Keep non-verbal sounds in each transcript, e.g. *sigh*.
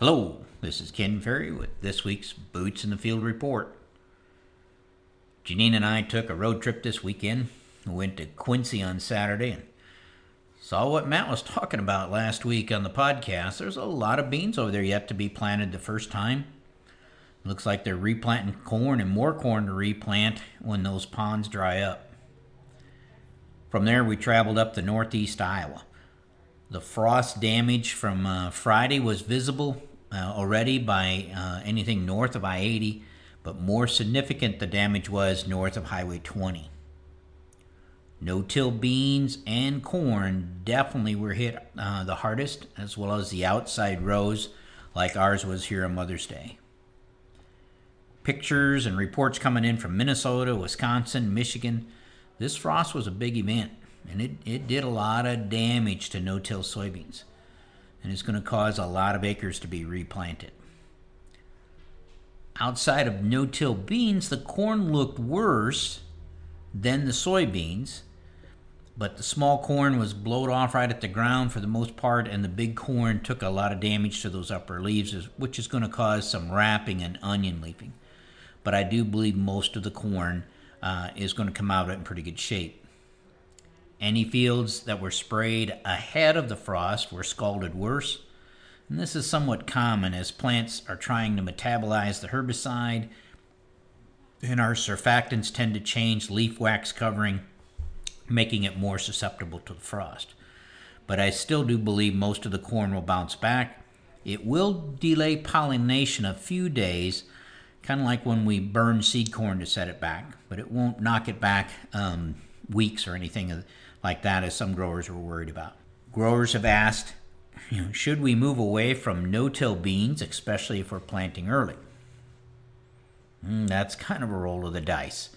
Hello, this is Ken Ferry with this week's Boots in the Field report. Janine and I took a road trip this weekend. We went to Quincy on Saturday and saw what Matt was talking about last week on the podcast. There's a lot of beans over there yet to be planted the first time. Looks like they're replanting corn and more corn to replant when those ponds dry up. From there, we traveled up to northeast Iowa. The frost damage from uh, Friday was visible uh, already by uh, anything north of I 80, but more significant the damage was north of Highway 20. No till beans and corn definitely were hit uh, the hardest, as well as the outside rows, like ours was here on Mother's Day. Pictures and reports coming in from Minnesota, Wisconsin, Michigan. This frost was a big event, and it, it did a lot of damage to no till soybeans and it's going to cause a lot of acres to be replanted. Outside of no till beans, the corn looked worse than the soybeans, but the small corn was blowed off right at the ground for the most part, and the big corn took a lot of damage to those upper leaves, which is going to cause some wrapping and onion leafing. But I do believe most of the corn uh, is going to come out in pretty good shape. Any fields that were sprayed ahead of the frost were scalded worse. And this is somewhat common as plants are trying to metabolize the herbicide, and our surfactants tend to change leaf wax covering, making it more susceptible to the frost. But I still do believe most of the corn will bounce back. It will delay pollination a few days, kind of like when we burn seed corn to set it back, but it won't knock it back um, weeks or anything like that as some growers were worried about. Growers have asked, you know, should we move away from no-till beans, especially if we're planting early? Mm, that's kind of a roll of the dice.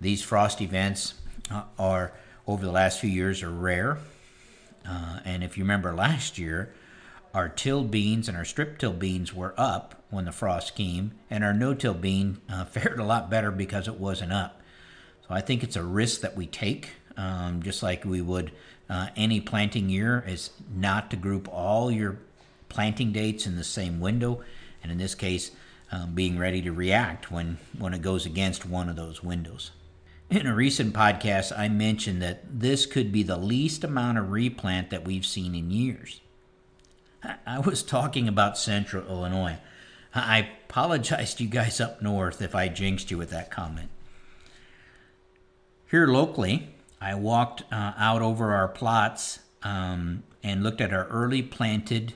These frost events uh, are over the last few years are rare, uh, and if you remember last year, our tilled beans and our strip till beans were up when the frost came, and our no-till bean uh, *laughs* fared a lot better because it wasn't up. So I think it's a risk that we take um, just like we would uh, any planting year, is not to group all your planting dates in the same window, and in this case, um, being ready to react when, when it goes against one of those windows. In a recent podcast, I mentioned that this could be the least amount of replant that we've seen in years. I was talking about central Illinois. I apologize to you guys up north if I jinxed you with that comment. Here locally, I walked uh, out over our plots um, and looked at our early planted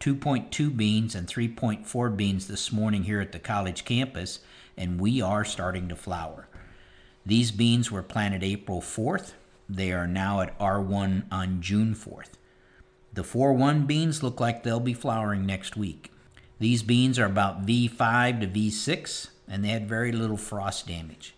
2.2 beans and 3.4 beans this morning here at the college campus, and we are starting to flower. These beans were planted April 4th. They are now at R1 on June 4th. The 4-1 beans look like they'll be flowering next week. These beans are about V5 to V6, and they had very little frost damage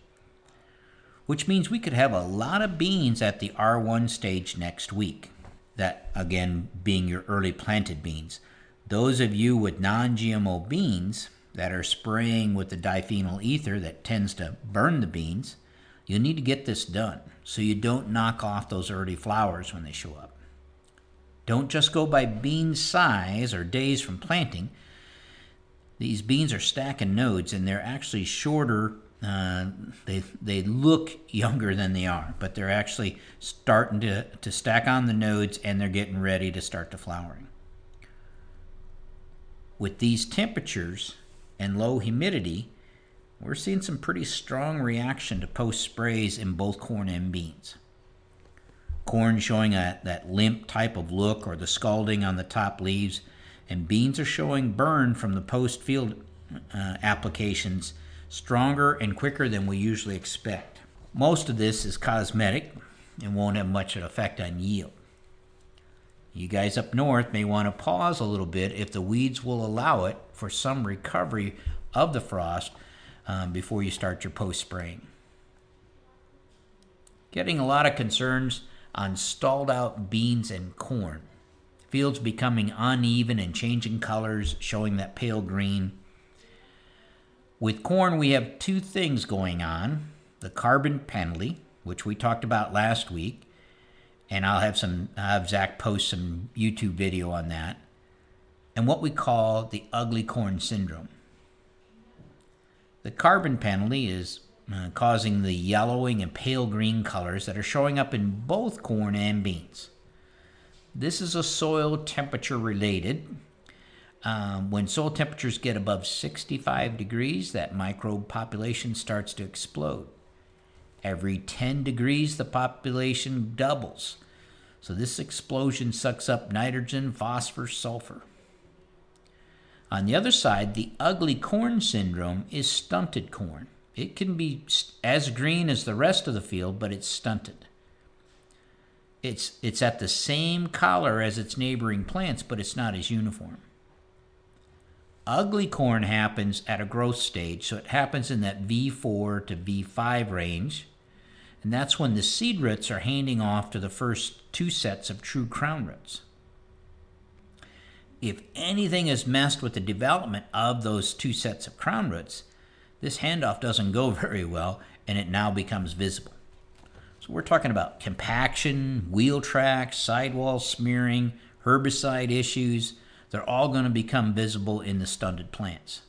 which means we could have a lot of beans at the R1 stage next week. That, again, being your early planted beans. Those of you with non GMO beans that are spraying with the diphenyl ether that tends to burn the beans, you need to get this done so you don't knock off those early flowers when they show up. Don't just go by bean size or days from planting. These beans are stacking nodes and they're actually shorter uh, they they look younger than they are, but they're actually starting to, to stack on the nodes and they're getting ready to start the flowering. With these temperatures and low humidity, we're seeing some pretty strong reaction to post sprays in both corn and beans. Corn showing a, that limp type of look or the scalding on the top leaves, and beans are showing burn from the post field uh, applications stronger and quicker than we usually expect. Most of this is cosmetic and won't have much effect on yield. You guys up north may want to pause a little bit if the weeds will allow it for some recovery of the frost um, before you start your post spraying. Getting a lot of concerns on stalled out beans and corn. Fields becoming uneven and changing colors, showing that pale green. With corn, we have two things going on the carbon penalty, which we talked about last week, and I'll have some I'll have Zach post some YouTube video on that. and what we call the ugly corn syndrome. The carbon penalty is uh, causing the yellowing and pale green colors that are showing up in both corn and beans. This is a soil temperature related. Um, when soil temperatures get above 65 degrees, that microbe population starts to explode. Every 10 degrees, the population doubles. So this explosion sucks up nitrogen, phosphorus, sulfur. On the other side, the ugly corn syndrome is stunted corn. It can be as green as the rest of the field, but it's stunted. It's, it's at the same color as its neighboring plants, but it's not as uniform. Ugly corn happens at a growth stage, so it happens in that V4 to V5 range, and that's when the seed roots are handing off to the first two sets of true crown roots. If anything is messed with the development of those two sets of crown roots, this handoff doesn't go *laughs* very well and it now becomes visible. So we're talking about compaction, wheel tracks, sidewall smearing, herbicide issues. They're all going to become visible in the stunted plants.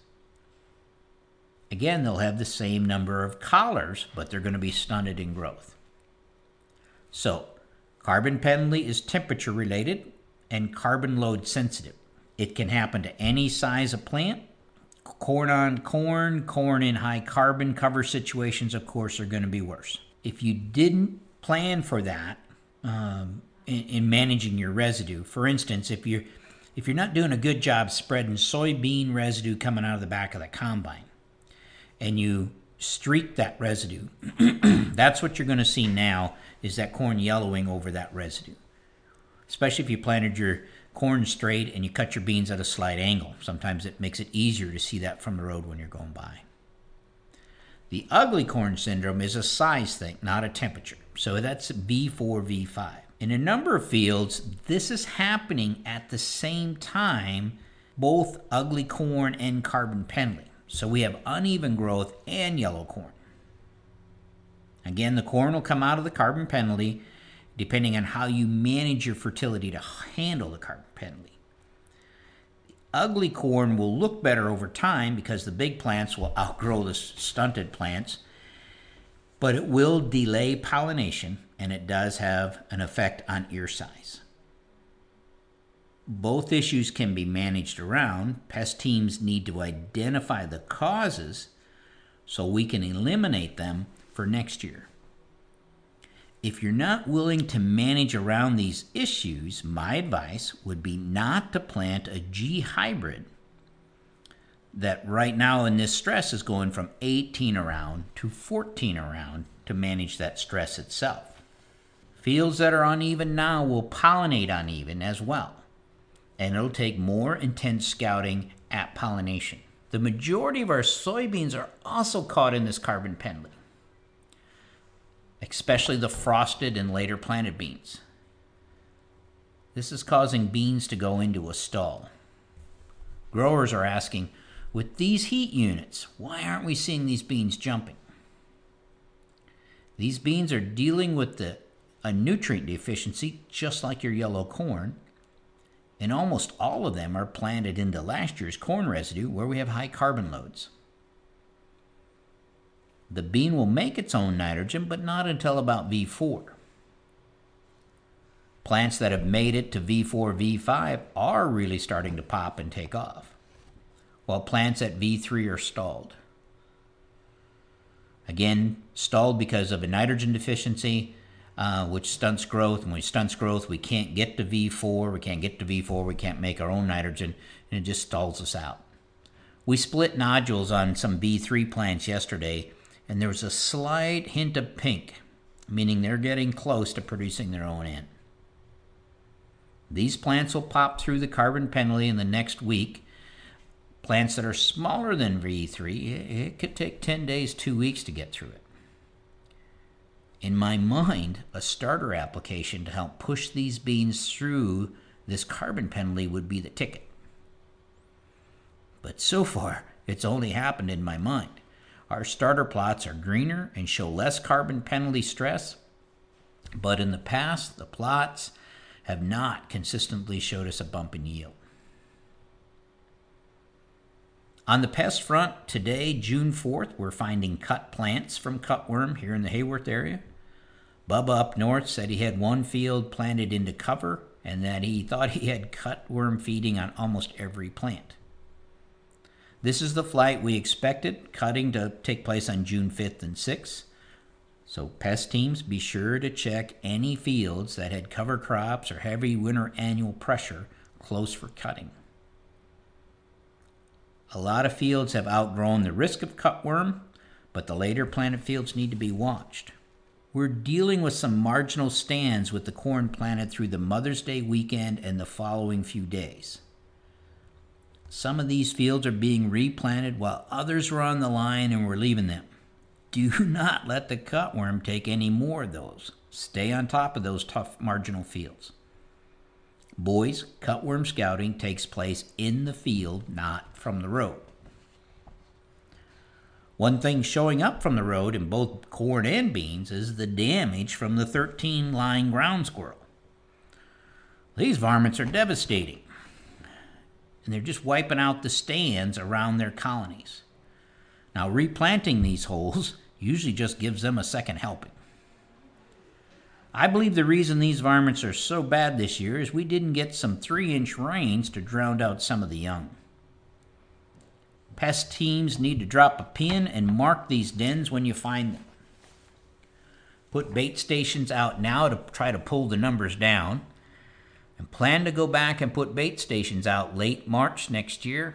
Again, they'll have the same number of collars, but they're going to be stunted in growth. So, carbon penalty is temperature related and carbon load sensitive. It can happen to any size of plant. Corn on corn, corn in high carbon cover situations, of course, are going to be worse. If you didn't plan for that um, in, in managing your residue, for instance, if you're if you're not doing a good job spreading soybean residue coming out of the back of the combine, and you streak that residue, *clears throat* that's what you're going to see now is that corn yellowing over that residue. Especially if you planted your corn straight and you cut your beans at a slight angle. Sometimes it makes it easier to see that from the road when you're going by. The ugly corn syndrome is a size thing, not a temperature. So that's V4, V5. In a number of fields, this is happening at the same time, both ugly corn and carbon penalty. So we have uneven growth and yellow corn. Again, the corn will come out of the carbon penalty depending on how you manage your fertility to handle the carbon penalty. The ugly corn will look better over time because the big plants will outgrow the stunted plants, but it will delay pollination and it does have an effect on ear size. Both issues can be managed around. Pest teams need to identify the causes so we can eliminate them for next year. If you're not willing to manage around these issues, my advice would be not to plant a G hybrid that right now in this stress is going from 18 around to 14 around to manage that stress itself. Fields that are uneven now will pollinate uneven as well, and it'll take more intense scouting at pollination. The majority of our soybeans are also caught in this carbon penalty especially the frosted and later planted beans. This is causing beans to go into a stall. Growers are asking, with these heat units, why aren't we seeing these beans jumping? These beans are dealing with the, a nutrient deficiency just like your yellow corn, and almost all of them are planted into last year's corn residue where we have high carbon loads. The bean will make its own nitrogen, but not until about V4. Plants that have made it to V4, V5 are really starting to pop and take off, while plants at V3 are stalled. Again, stalled because of a nitrogen deficiency, uh, which stunts growth. And when it stunts growth, we can't get to V4, we can't get to V4, we can't make our own nitrogen, and it just stalls us out. We split nodules on some V3 plants yesterday and there was a slight hint of pink, meaning they're getting close to producing their own N. These plants will pop through the carbon penalty in the next week. Plants that are smaller than V3, it could take 10 days, two weeks to get through it. In my mind, a starter application to help push these beans through this carbon penalty would be the ticket. But so far, it's only happened in my mind. Our starter plots are greener and show less carbon penalty stress, but in the past, the plots have not consistently showed us a bump in yield. On the pest front, today, June 4th, we're finding cut plants from cutworm here in the Heyworth area. Bubba up north said he had one field planted into cover and that he thought he had cutworm feeding on almost every plant. This is the flight we expected, cutting to take place on June 5th and 6th. So, pest teams, be sure to check any fields that had cover crops or heavy winter annual pressure close for cutting. A lot of fields have outgrown the risk of cutworm, but the later planted fields need to be watched. We're dealing with some marginal stands with the corn planted through the Mother's Day weekend and the following few days. Some of these fields are being replanted while others are on the line and we're leaving them. Do *laughs* not let the cutworm take any more of those. Stay on top of those tough marginal fields. Boys, cutworm scouting takes place in the field, not from the road. One thing showing up from the road in both corn and beans is the damage from the 13 lined ground squirrel. These varmints are devastating, and they're just wiping out the stands around their colonies. Now, replanting these holes *laughs* usually just gives them a second helping. I believe the reason these varmints are so bad this year is we didn't get some three inch rains to drown out some of the young. Pest teams need to drop a pin and mark these dens when you find them. Put bait stations out now to try to pull the numbers down. And plan to go back and put bait stations out late March next year.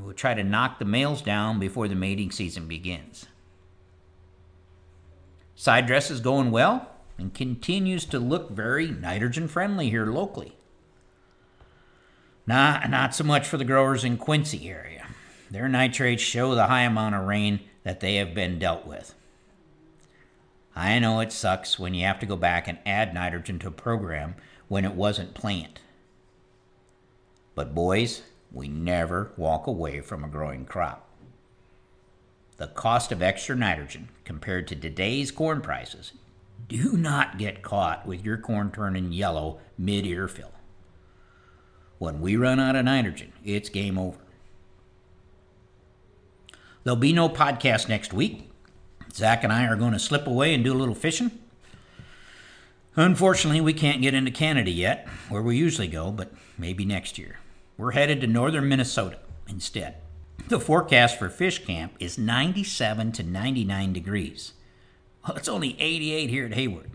We'll try to knock the males down before the mating season begins. Side dress is going well and continues to look very nitrogen friendly here locally. Not, not so much for the growers in Quincy area. Their nitrates show the high amount of rain that they have been dealt with. I know it sucks when you have to go back and add nitrogen to a program when it wasn't planned. But, boys, we never walk away from a growing crop. The cost of extra nitrogen compared to today's corn prices do not get caught with your corn turning yellow mid ear fill. When we run out of nitrogen, it's game over. There'll be no podcast next week. Zach and I are going to slip away and do a little fishing. Unfortunately, we can't get into Canada yet, where we usually go, but maybe next year. We're headed to northern Minnesota instead. The forecast for fish camp is 97 to 99 degrees. Well, it's only 88 here at Heyworth.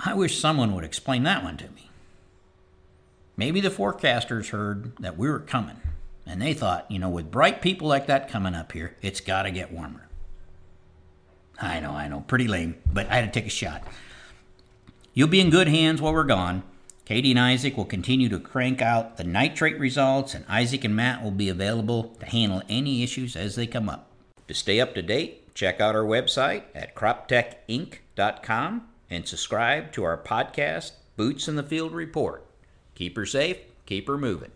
I wish someone would explain that one to me. Maybe the forecasters heard that we were coming and they thought, you know, with bright people like that coming up here, it's got to get warmer. I know, I know, pretty lame, but I had to take a shot. You'll be in good hands while we're gone. Katie and Isaac will continue to crank out the nitrate results, and Isaac and Matt will be available to handle any issues as they come up. To stay up to date, check out our website at croptechinc.com and subscribe to our podcast, Boots in the Field Report. Keep her safe, keep her moving.